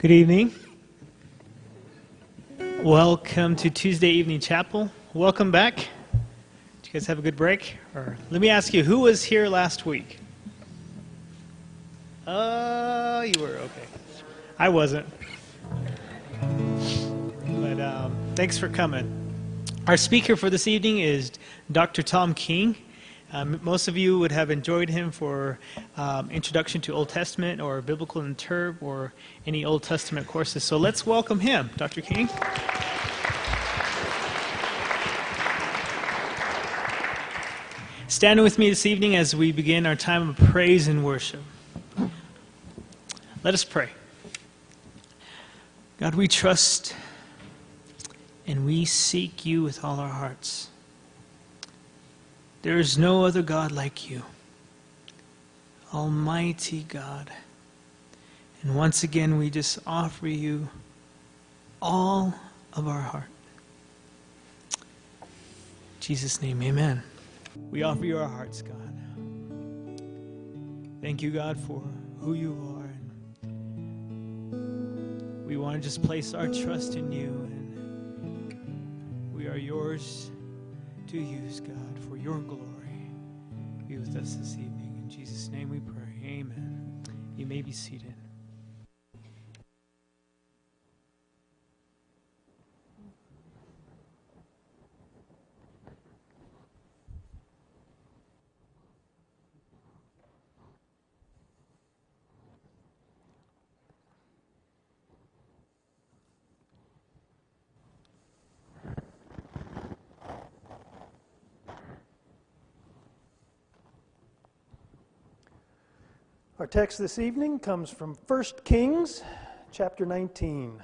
Good evening. Welcome to Tuesday Evening Chapel. Welcome back. Did you guys have a good break? Or let me ask you, who was here last week? Uh, you were okay. I wasn't. But um, thanks for coming. Our speaker for this evening is Dr. Tom King. Um, most of you would have enjoyed him for um, Introduction to Old Testament or Biblical Interp or any Old Testament courses. So let's welcome him, Dr. King. Stand with me this evening as we begin our time of praise and worship. Let us pray. God, we trust and we seek you with all our hearts. There is no other God like you, Almighty God. And once again, we just offer you all of our heart. In Jesus' name, amen. We offer you our hearts, God. Thank you, God, for who you are. And we want to just place our trust in you. And we are yours to use, God for your glory. Be with us this evening. In Jesus' name we pray. Amen. You may be seated. Our text this evening comes from 1 Kings chapter 19.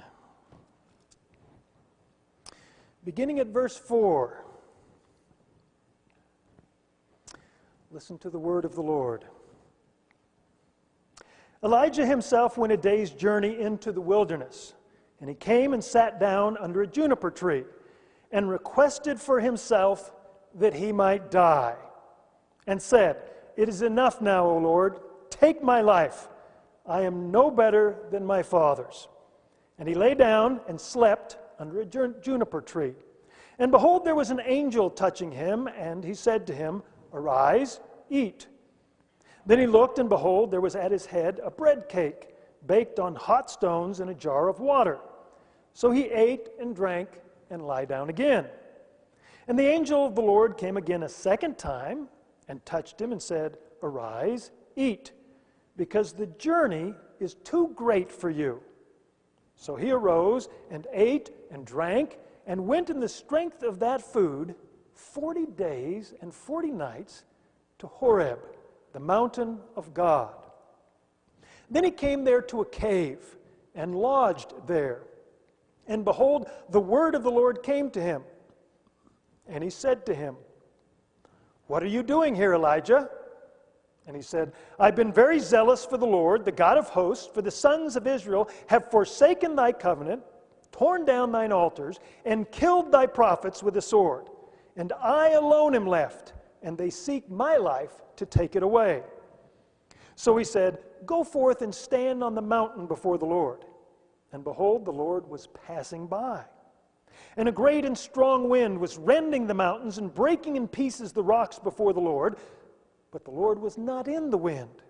Beginning at verse 4. Listen to the word of the Lord. Elijah himself went a day's journey into the wilderness, and he came and sat down under a juniper tree and requested for himself that he might die, and said, It is enough now, O Lord Take my life. I am no better than my fathers. And he lay down and slept under a juniper tree. And behold, there was an angel touching him, and he said to him, Arise, eat. Then he looked, and behold, there was at his head a bread cake, baked on hot stones in a jar of water. So he ate and drank and lay down again. And the angel of the Lord came again a second time and touched him and said, Arise, eat because the journey is too great for you. So he arose and ate and drank and went in the strength of that food 40 days and 40 nights to Horeb, the mountain of God. Then he came there to a cave and lodged there. And behold, the word of the Lord came to him. And he said to him, What are you doing here, Elijah? And he said, I've been very zealous for the Lord, the God of hosts, for the sons of Israel have forsaken thy covenant, torn down thine altars, and killed thy prophets with a sword. And I alone am left, and they seek my life to take it away. So he said, Go forth and stand on the mountain before the Lord. And behold, the Lord was passing by. And a great and strong wind was rending the mountains and breaking in pieces the rocks before the Lord. But the Lord was not in the wind.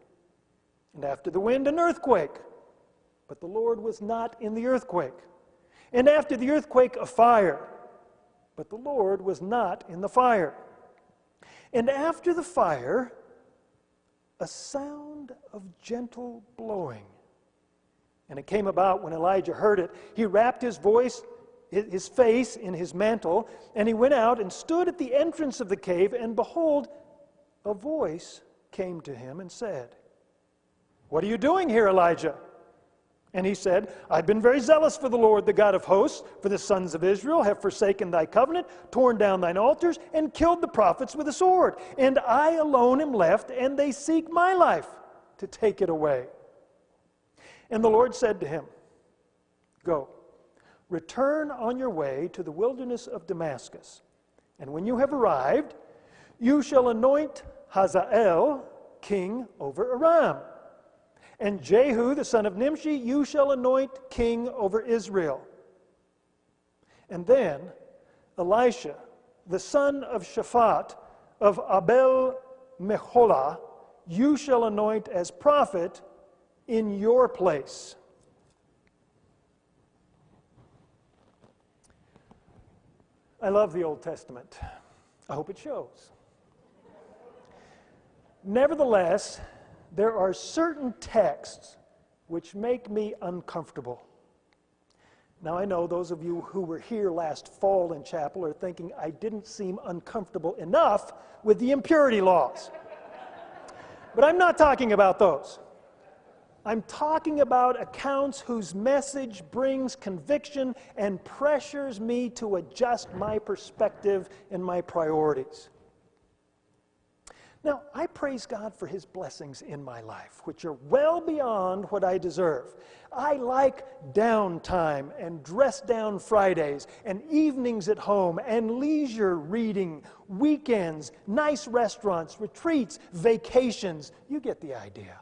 And after the wind, an earthquake. But the Lord was not in the earthquake. And after the earthquake, a fire. But the Lord was not in the fire. And after the fire, a sound of gentle blowing. And it came about when Elijah heard it, he wrapped his voice, his face in his mantle, and he went out and stood at the entrance of the cave, and behold, a voice came to him and said, What are you doing here, Elijah? And he said, I've been very zealous for the Lord, the God of hosts, for the sons of Israel have forsaken thy covenant, torn down thine altars, and killed the prophets with a sword. And I alone am left, and they seek my life to take it away. And the Lord said to him, Go, return on your way to the wilderness of Damascus. And when you have arrived, you shall anoint Hazael king over Aram. And Jehu, the son of Nimshi, you shall anoint king over Israel. And then Elisha, the son of Shaphat of Abel Meholah, you shall anoint as prophet in your place. I love the Old Testament. I hope it shows. Nevertheless, there are certain texts which make me uncomfortable. Now, I know those of you who were here last fall in chapel are thinking I didn't seem uncomfortable enough with the impurity laws. but I'm not talking about those. I'm talking about accounts whose message brings conviction and pressures me to adjust my perspective and my priorities. Now, I praise God for His blessings in my life, which are well beyond what I deserve. I like downtime and dress down Fridays and evenings at home and leisure reading, weekends, nice restaurants, retreats, vacations. You get the idea.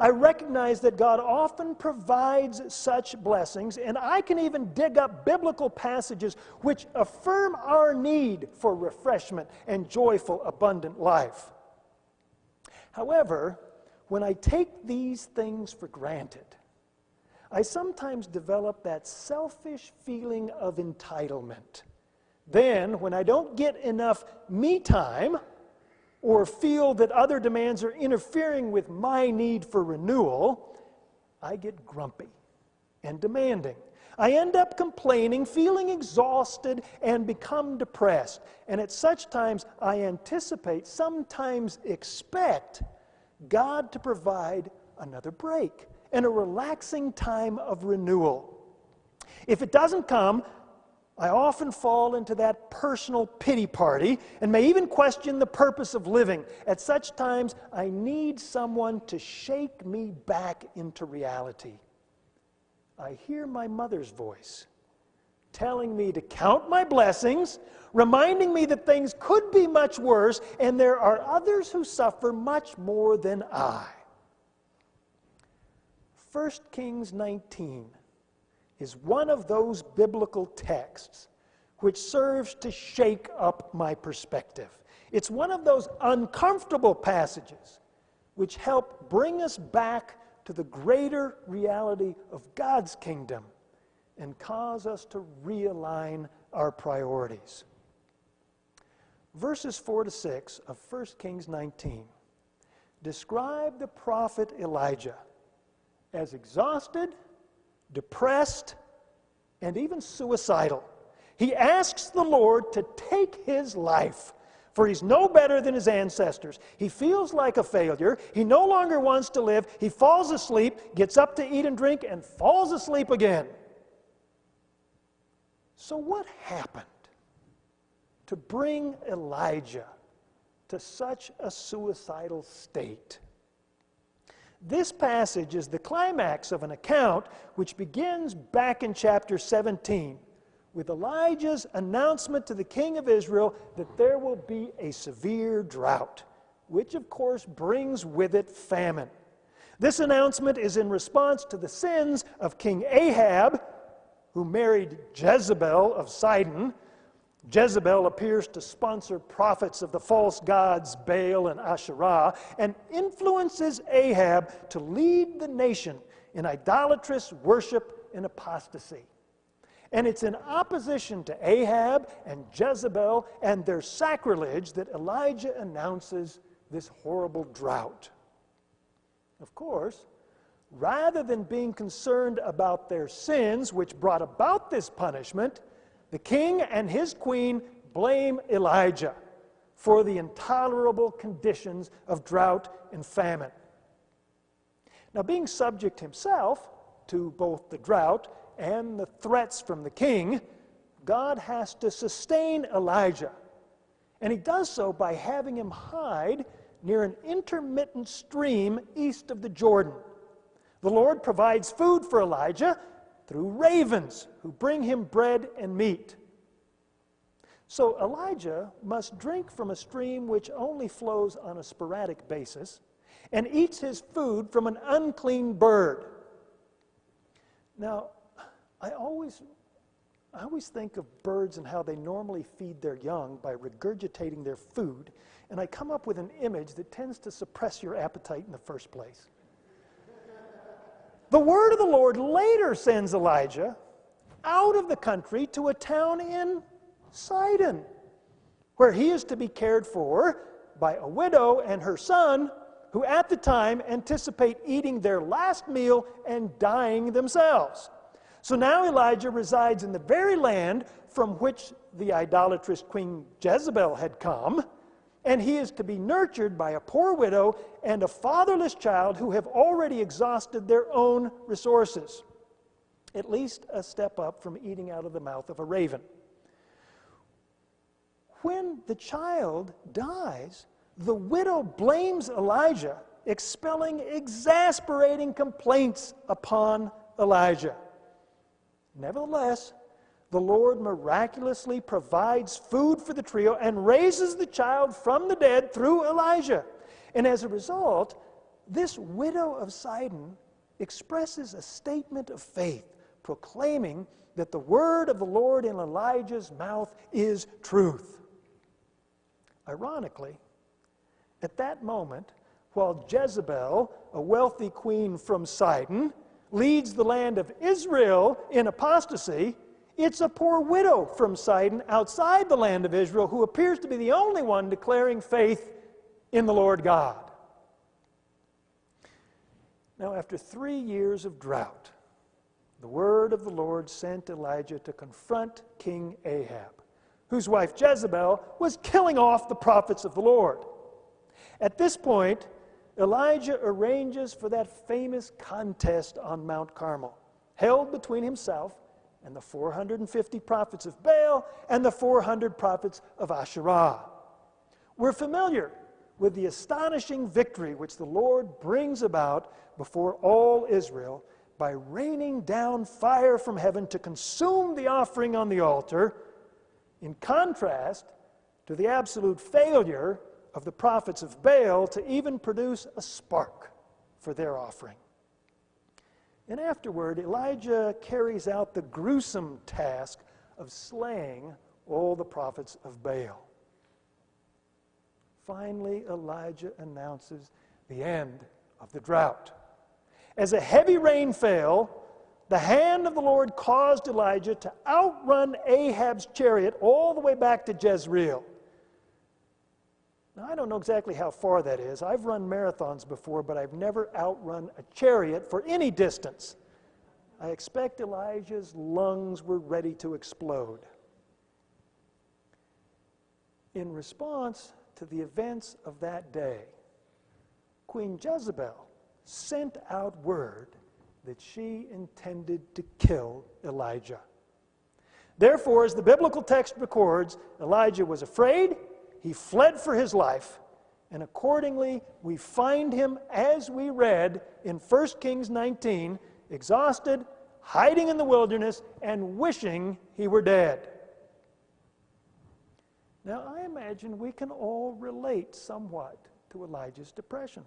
I recognize that God often provides such blessings, and I can even dig up biblical passages which affirm our need for refreshment and joyful, abundant life. However, when I take these things for granted, I sometimes develop that selfish feeling of entitlement. Then, when I don't get enough me time, or feel that other demands are interfering with my need for renewal, I get grumpy and demanding. I end up complaining, feeling exhausted, and become depressed. And at such times, I anticipate, sometimes expect, God to provide another break and a relaxing time of renewal. If it doesn't come, I often fall into that personal pity party and may even question the purpose of living. At such times, I need someone to shake me back into reality. I hear my mother's voice telling me to count my blessings, reminding me that things could be much worse, and there are others who suffer much more than I. 1 Kings 19 is one of those biblical texts which serves to shake up my perspective. It's one of those uncomfortable passages which help bring us back to the greater reality of God's kingdom and cause us to realign our priorities. Verses 4 to 6 of 1 Kings 19 describe the prophet Elijah as exhausted depressed, and even suicidal. He asks the Lord to take his life, for he's no better than his ancestors. He feels like a failure. He no longer wants to live. He falls asleep, gets up to eat and drink, and falls asleep again. So, what happened to bring Elijah to such a suicidal state? This passage is the climax of an account which begins back in chapter 17 with Elijah's announcement to the king of Israel that there will be a severe drought, which of course brings with it famine. This announcement is in response to the sins of King Ahab, who married Jezebel of Sidon, Jezebel appears to sponsor prophets of the false gods Baal and Asherah and influences Ahab to lead the nation in idolatrous worship and apostasy. And it's in opposition to Ahab and Jezebel and their sacrilege that Elijah announces this horrible drought. Of course, rather than being concerned about their sins, which brought about this punishment, the king and his queen blame Elijah for the intolerable conditions of drought and famine. Now, being subject himself to both the drought and the threats from the king, God has to sustain Elijah. And he does so by having him hide near an intermittent stream east of the Jordan. The Lord provides food for Elijah through ravens who bring him bread and meat. So Elijah must drink from a stream which only flows on a sporadic basis, and eats his food from an unclean bird. Now, I always, I always think of birds and how they normally feed their young by regurgitating their food, and I come up with an image that tends to suppress your appetite in the first place. The word of the Lord later sends Elijah out of the country to a town in Sidon, where he is to be cared for by a widow and her son, who at the time anticipate eating their last meal and dying themselves. So now Elijah resides in the very land from which the idolatrous Queen Jezebel had come, and he is to be nurtured by a poor widow and a fatherless child who have already exhausted their own resources. At least a step up from eating out of the mouth of a raven. When the child dies, the widow blames Elijah, expelling exasperating complaints upon Elijah. Nevertheless, the Lord miraculously provides food for the trio and raises the child from the dead through Elijah. And as a result, this widow of Sidon expresses a statement of faith, proclaiming that the word of the Lord in Elijah's mouth is truth. Ironically, at that moment, while Jezebel, a wealthy queen from Sidon, leads the land of Israel in apostasy, it's a poor widow from Sidon outside the land of Israel who appears to be the only one declaring faith in the Lord God. Now, after three years of drought, the word of the Lord sent Elijah to confront King Ahab, whose wife Jezebel was killing off the prophets of the Lord. At this point, Elijah arranges for that famous contest on Mount Carmel, held between himself and the 450 prophets of Baal and the 400 prophets of Asherah. We're familiar with the astonishing victory which the Lord brings about before all Israel by raining down fire from heaven to consume the offering on the altar, in contrast to the absolute failure of the prophets of Baal to even produce a spark for their offering. And afterward, Elijah carries out the gruesome task of slaying all the prophets of Baal. Finally, Elijah announces the end of the drought. As a heavy rain fell, the hand of the Lord caused Elijah to outrun Ahab's chariot all the way back to Jezreel. Now, I don't know exactly how far that is. I've run marathons before, but I've never outrun a chariot for any distance. I expect Elijah's lungs were ready to explode. In response to the events of that day, Queen Jezebel sent out word that she intended to kill Elijah. Therefore, as the biblical text records, Elijah was afraid he fled for his life, and accordingly, we find him, as we read in 1 Kings 19, exhausted, hiding in the wilderness, and wishing he were dead. Now, I imagine we can all relate somewhat to Elijah's depression.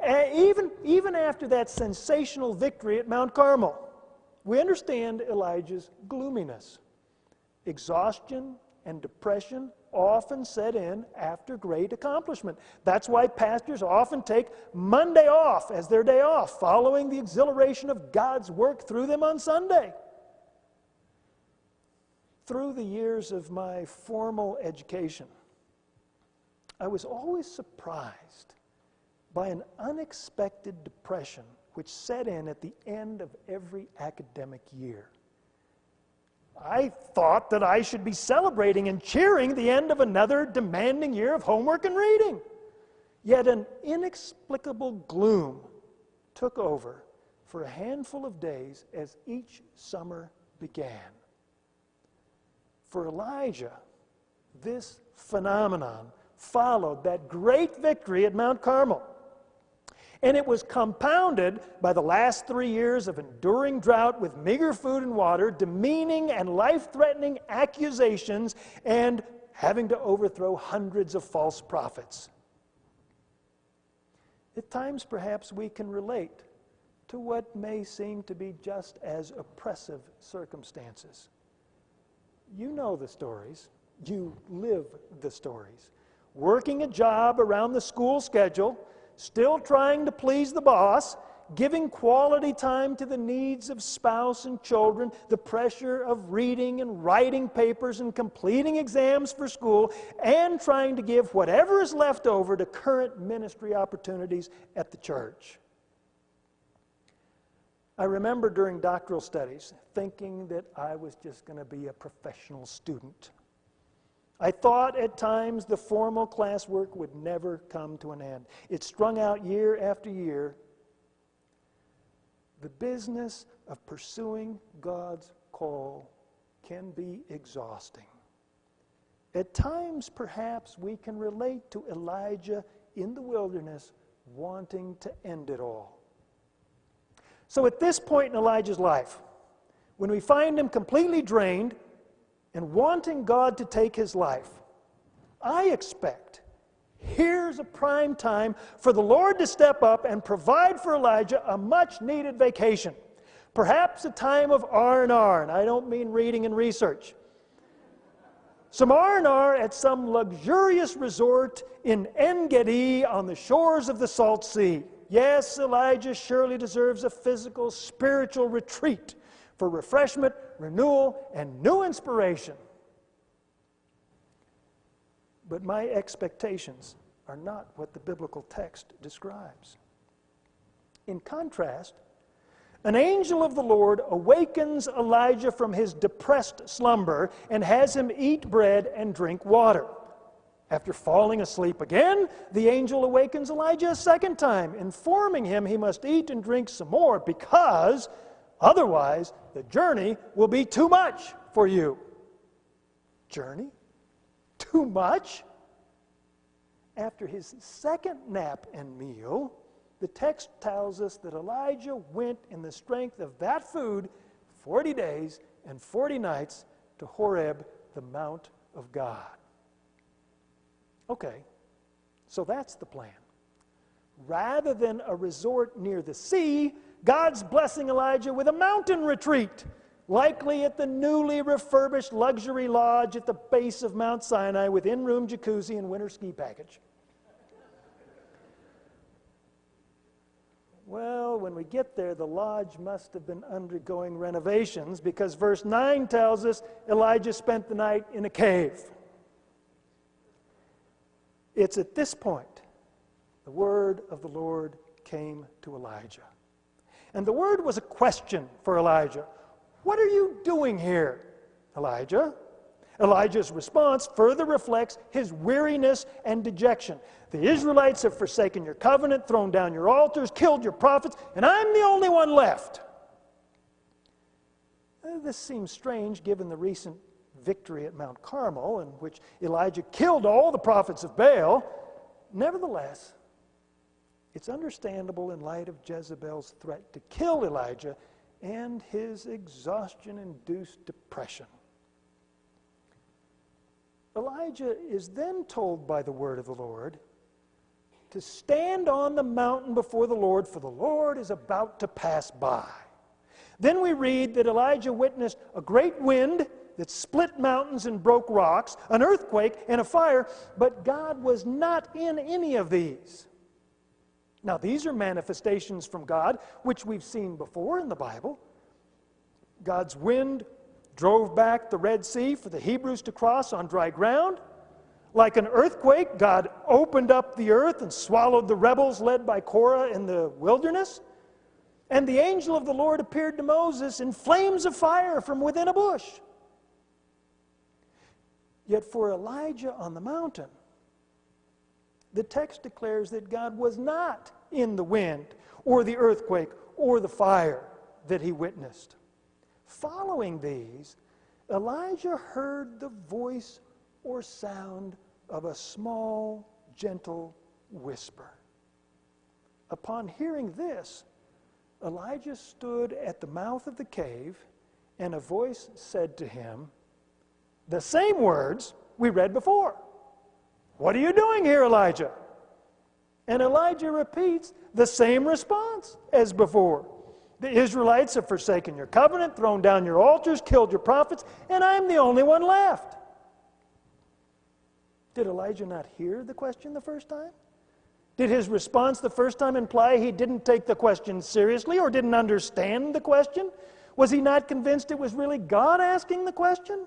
And even, even after that sensational victory at Mount Carmel, we understand Elijah's gloominess. Exhaustion and depression often set in after great accomplishment. That's why pastors often take Monday off as their day off, following the exhilaration of God's work through them on Sunday. Through the years of my formal education, I was always surprised by an unexpected depression which set in at the end of every academic year. I thought that I should be celebrating and cheering the end of another demanding year of homework and reading. Yet an inexplicable gloom took over for a handful of days as each summer began. For Elijah, this phenomenon followed that great victory at Mount Carmel. And it was compounded by the last three years of enduring drought with meager food and water, demeaning and life threatening accusations, and having to overthrow hundreds of false prophets. At times, perhaps we can relate to what may seem to be just as oppressive circumstances. You know the stories, you live the stories. Working a job around the school schedule, still trying to please the boss, giving quality time to the needs of spouse and children, the pressure of reading and writing papers and completing exams for school, and trying to give whatever is left over to current ministry opportunities at the church. I remember during doctoral studies thinking that I was just going to be a professional student. I thought at times the formal classwork would never come to an end. It strung out year after year the business of pursuing God's call can be exhausting. At times, perhaps, we can relate to Elijah in the wilderness wanting to end it all. So, at this point in Elijah's life, when we find him completely drained and wanting God to take his life, I expect Here's a prime time for the Lord to step up and provide for Elijah a much needed vacation. Perhaps a time of R&R, and I don't mean reading and research. Some R&R at some luxurious resort in En-Gedi on the shores of the Salt Sea. Yes, Elijah surely deserves a physical, spiritual retreat for refreshment, renewal, and new inspiration. But my expectations are not what the biblical text describes. In contrast, an angel of the Lord awakens Elijah from his depressed slumber and has him eat bread and drink water. After falling asleep again, the angel awakens Elijah a second time, informing him he must eat and drink some more because otherwise the journey will be too much for you. Journey? too much? After his second nap and meal, the text tells us that Elijah went in the strength of that food 40 days and 40 nights to Horeb, the Mount of God. Okay, so that's the plan. Rather than a resort near the sea, God's blessing Elijah with a mountain retreat likely at the newly refurbished luxury lodge at the base of Mount Sinai with in room jacuzzi and winter ski package. Well, when we get there, the lodge must have been undergoing renovations because verse 9 tells us Elijah spent the night in a cave. It's at this point the word of the Lord came to Elijah. And the word was a question for Elijah what are you doing here, Elijah? Elijah's response further reflects his weariness and dejection. The Israelites have forsaken your covenant, thrown down your altars, killed your prophets, and I'm the only one left. Uh, this seems strange given the recent victory at Mount Carmel, in which Elijah killed all the prophets of Baal. Nevertheless, it's understandable in light of Jezebel's threat to kill Elijah and his exhaustion induced depression. Elijah is then told by the word of the Lord to stand on the mountain before the Lord, for the Lord is about to pass by. Then we read that Elijah witnessed a great wind that split mountains and broke rocks, an earthquake, and a fire, but God was not in any of these. Now, these are manifestations from God, which we've seen before in the Bible. God's wind drove back the Red Sea for the Hebrews to cross on dry ground. Like an earthquake, God opened up the earth and swallowed the rebels led by Korah in the wilderness. And the angel of the Lord appeared to Moses in flames of fire from within a bush. Yet for Elijah on the mountain, the text declares that God was not in the wind or the earthquake or the fire that he witnessed. Following these, Elijah heard the voice or sound of a small, gentle whisper. Upon hearing this, Elijah stood at the mouth of the cave, and a voice said to him, The same words we read before. What are you doing here, Elijah? And Elijah repeats the same response as before. The Israelites have forsaken your covenant, thrown down your altars, killed your prophets, and I'm the only one left. Did Elijah not hear the question the first time? Did his response the first time imply he didn't take the question seriously or didn't understand the question? Was he not convinced it was really God asking the question?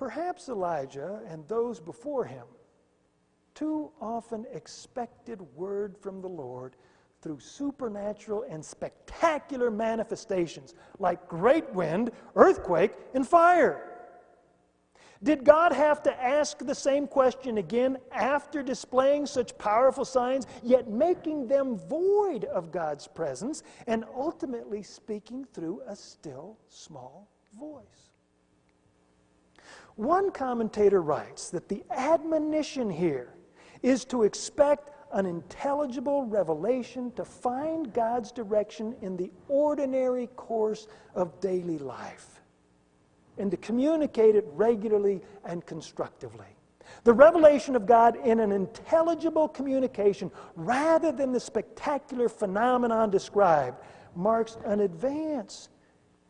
Perhaps Elijah and those before him too often expected word from the Lord through supernatural and spectacular manifestations like great wind, earthquake, and fire. Did God have to ask the same question again after displaying such powerful signs, yet making them void of God's presence and ultimately speaking through a still small voice? One commentator writes that the admonition here is to expect an intelligible revelation to find God's direction in the ordinary course of daily life and to communicate it regularly and constructively. The revelation of God in an intelligible communication rather than the spectacular phenomenon described marks an advance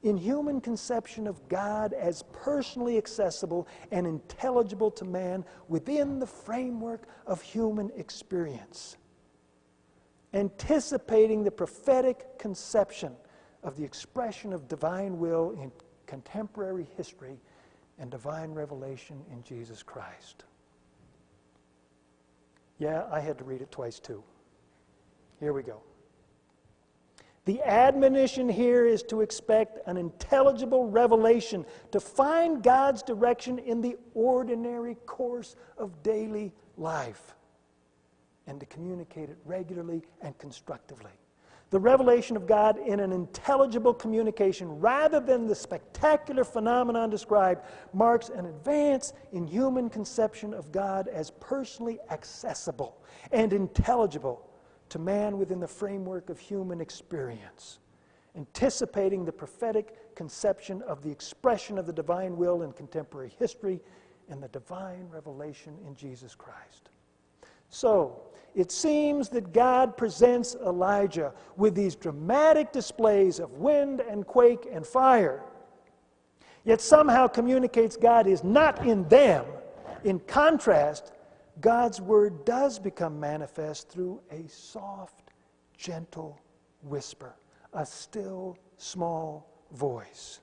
in human conception of God as personally accessible and intelligible to man within the framework of human experience, anticipating the prophetic conception of the expression of divine will in contemporary history and divine revelation in Jesus Christ. Yeah, I had to read it twice too. Here we go. The admonition here is to expect an intelligible revelation, to find God's direction in the ordinary course of daily life, and to communicate it regularly and constructively. The revelation of God in an intelligible communication, rather than the spectacular phenomenon described, marks an advance in human conception of God as personally accessible and intelligible to man within the framework of human experience, anticipating the prophetic conception of the expression of the divine will in contemporary history and the divine revelation in Jesus Christ. So, it seems that God presents Elijah with these dramatic displays of wind and quake and fire, yet somehow communicates God is not in them. In contrast, God's word does become manifest through a soft, gentle whisper, a still, small voice.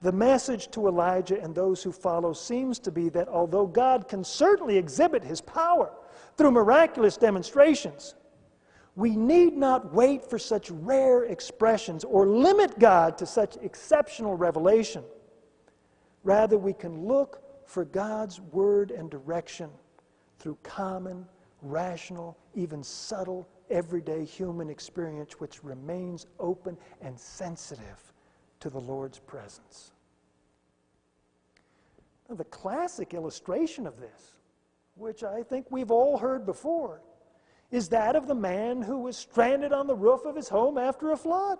The message to Elijah and those who follow seems to be that although God can certainly exhibit his power through miraculous demonstrations, we need not wait for such rare expressions or limit God to such exceptional revelation. Rather, we can look for God's word and direction through common, rational, even subtle, everyday human experience which remains open and sensitive to the Lord's presence. Now, the classic illustration of this, which I think we've all heard before, is that of the man who was stranded on the roof of his home after a flood.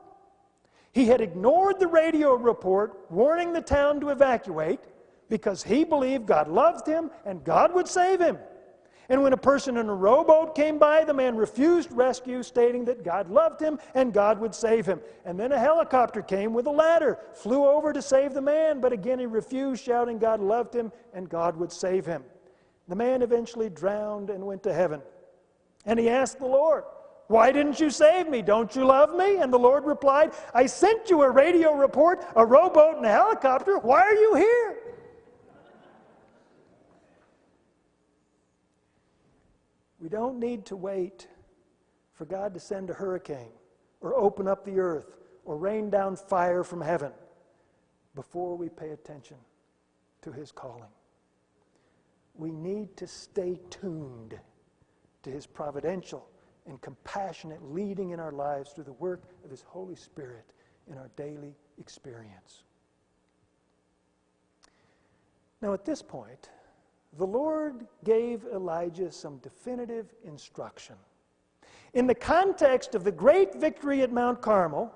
He had ignored the radio report warning the town to evacuate because he believed God loved him and God would save him. And when a person in a rowboat came by, the man refused rescue, stating that God loved him and God would save him. And then a helicopter came with a ladder, flew over to save the man, but again he refused, shouting God loved him and God would save him. The man eventually drowned and went to heaven. And he asked the Lord, Why didn't you save me? Don't you love me? And the Lord replied, I sent you a radio report, a rowboat, and a helicopter. Why are you here? We don't need to wait for God to send a hurricane or open up the earth or rain down fire from heaven before we pay attention to His calling. We need to stay tuned to His providential and compassionate leading in our lives through the work of His Holy Spirit in our daily experience. Now, at this point, the Lord gave Elijah some definitive instruction. In the context of the great victory at Mount Carmel,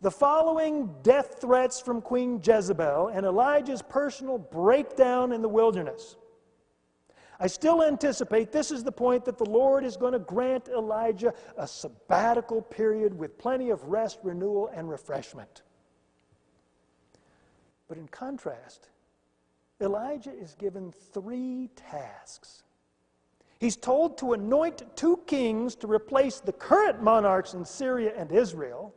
the following death threats from Queen Jezebel and Elijah's personal breakdown in the wilderness I still anticipate this is the point that the Lord is going to grant Elijah a sabbatical period with plenty of rest, renewal, and refreshment. But in contrast, Elijah is given three tasks. He's told to anoint two kings to replace the current monarchs in Syria and Israel.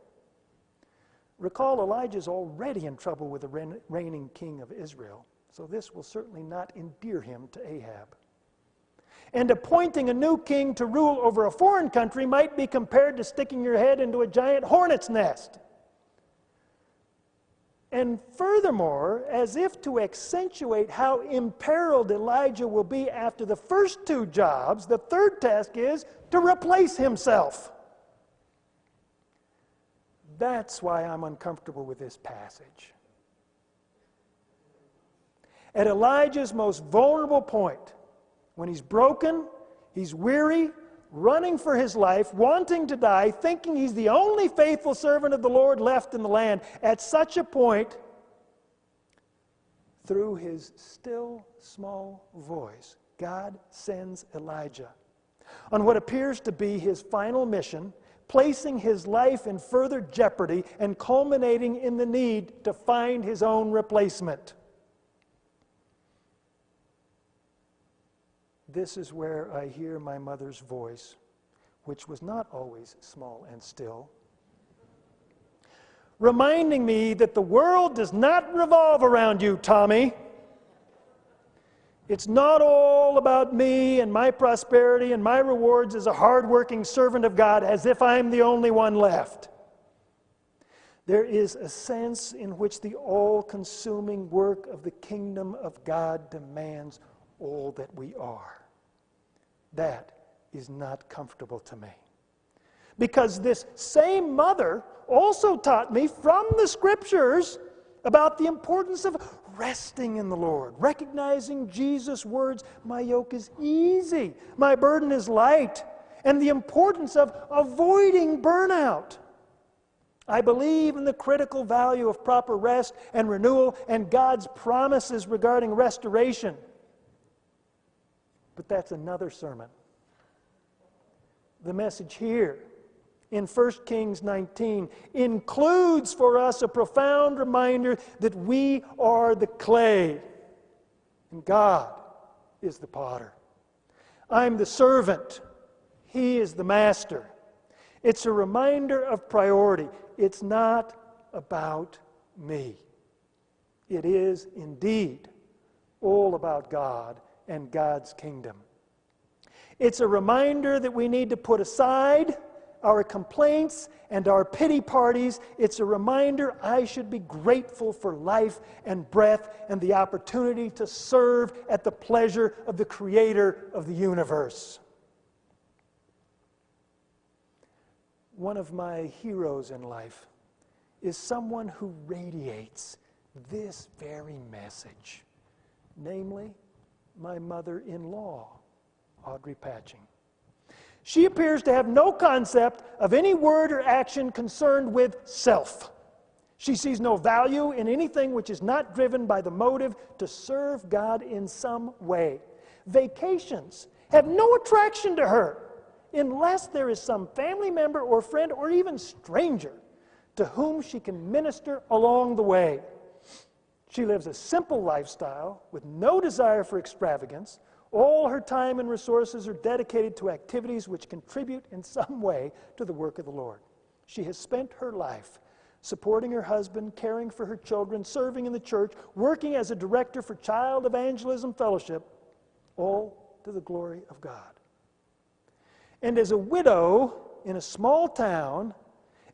Recall, Elijah is already in trouble with the reigning king of Israel, so this will certainly not endear him to Ahab. And appointing a new king to rule over a foreign country might be compared to sticking your head into a giant hornet's nest. And furthermore, as if to accentuate how imperiled Elijah will be after the first two jobs, the third task is to replace himself. That's why I'm uncomfortable with this passage. At Elijah's most vulnerable point, when he's broken, he's weary, running for his life, wanting to die, thinking he's the only faithful servant of the Lord left in the land, at such a point, through his still small voice, God sends Elijah on what appears to be his final mission, placing his life in further jeopardy and culminating in the need to find his own replacement. This is where I hear my mother's voice, which was not always small and still, reminding me that the world does not revolve around you, Tommy. It's not all about me and my prosperity and my rewards as a hardworking servant of God as if I'm the only one left. There is a sense in which the all consuming work of the kingdom of God demands all that we are. That is not comfortable to me. Because this same mother also taught me from the scriptures about the importance of resting in the Lord, recognizing Jesus' words, My yoke is easy, my burden is light, and the importance of avoiding burnout. I believe in the critical value of proper rest and renewal and God's promises regarding restoration. But that's another sermon. The message here in 1 Kings 19 includes for us a profound reminder that we are the clay and God is the potter. I'm the servant, He is the master. It's a reminder of priority. It's not about me. It is indeed all about God and God's kingdom. It's a reminder that we need to put aside our complaints and our pity parties. It's a reminder I should be grateful for life and breath and the opportunity to serve at the pleasure of the Creator of the universe. One of my heroes in life is someone who radiates this very message, namely, my mother in law, Audrey Patching. She appears to have no concept of any word or action concerned with self. She sees no value in anything which is not driven by the motive to serve God in some way. Vacations have no attraction to her unless there is some family member or friend or even stranger to whom she can minister along the way. She lives a simple lifestyle with no desire for extravagance. All her time and resources are dedicated to activities which contribute in some way to the work of the Lord. She has spent her life supporting her husband, caring for her children, serving in the church, working as a director for Child Evangelism Fellowship, all to the glory of God. And as a widow in a small town,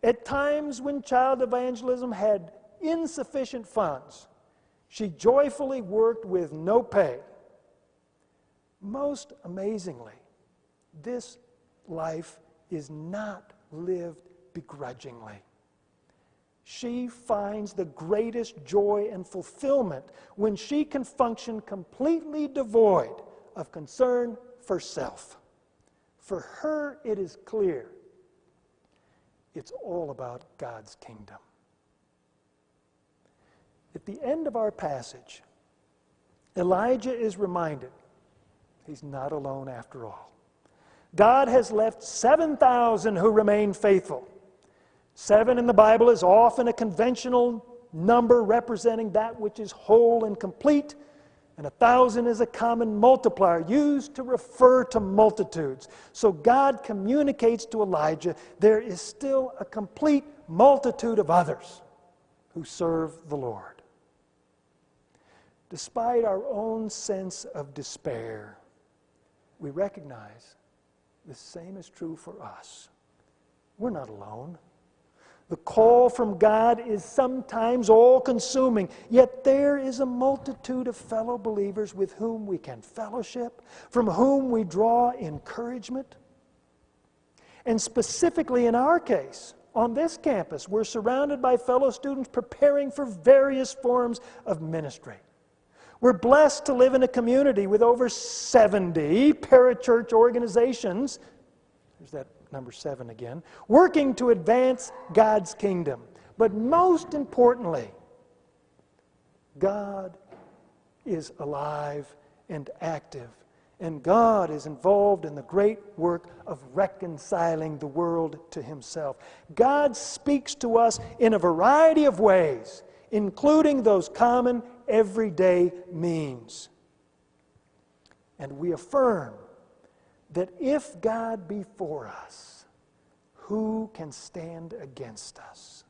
at times when child evangelism had insufficient funds, she joyfully worked with no pay. Most amazingly, this life is not lived begrudgingly. She finds the greatest joy and fulfillment when she can function completely devoid of concern for self. For her, it is clear it's all about God's kingdom. At the end of our passage, Elijah is reminded He's not alone after all. God has left 7,000 who remain faithful. Seven in the Bible is often a conventional number representing that which is whole and complete, and a thousand is a common multiplier used to refer to multitudes. So God communicates to Elijah there is still a complete multitude of others who serve the Lord. Despite our own sense of despair, we recognize the same is true for us. We're not alone. The call from God is sometimes all consuming, yet there is a multitude of fellow believers with whom we can fellowship, from whom we draw encouragement. And specifically in our case, on this campus, we're surrounded by fellow students preparing for various forms of ministry. We're blessed to live in a community with over 70 parachurch organizations. There's that number seven again. Working to advance God's kingdom. But most importantly, God is alive and active. And God is involved in the great work of reconciling the world to Himself. God speaks to us in a variety of ways, including those common everyday means. And we affirm that if God be for us, who can stand against us?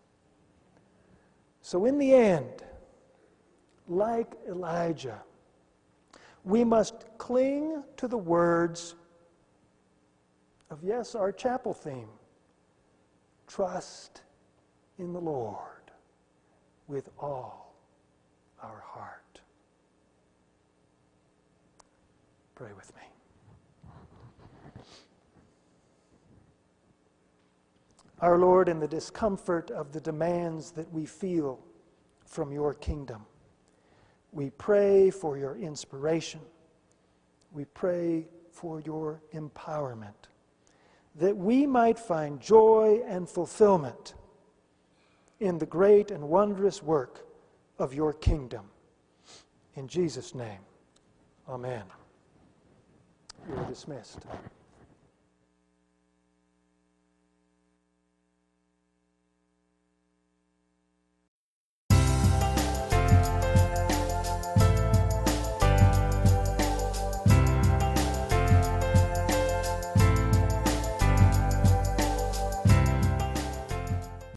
So, in the end, like Elijah, we must cling to the words of, yes, our chapel theme trust in the Lord with all our heart. Pray with me. Our Lord, in the discomfort of the demands that we feel from your kingdom, we pray for your inspiration. We pray for your empowerment, that we might find joy and fulfillment in the great and wondrous work of your kingdom. In Jesus' name, amen. You are dismissed.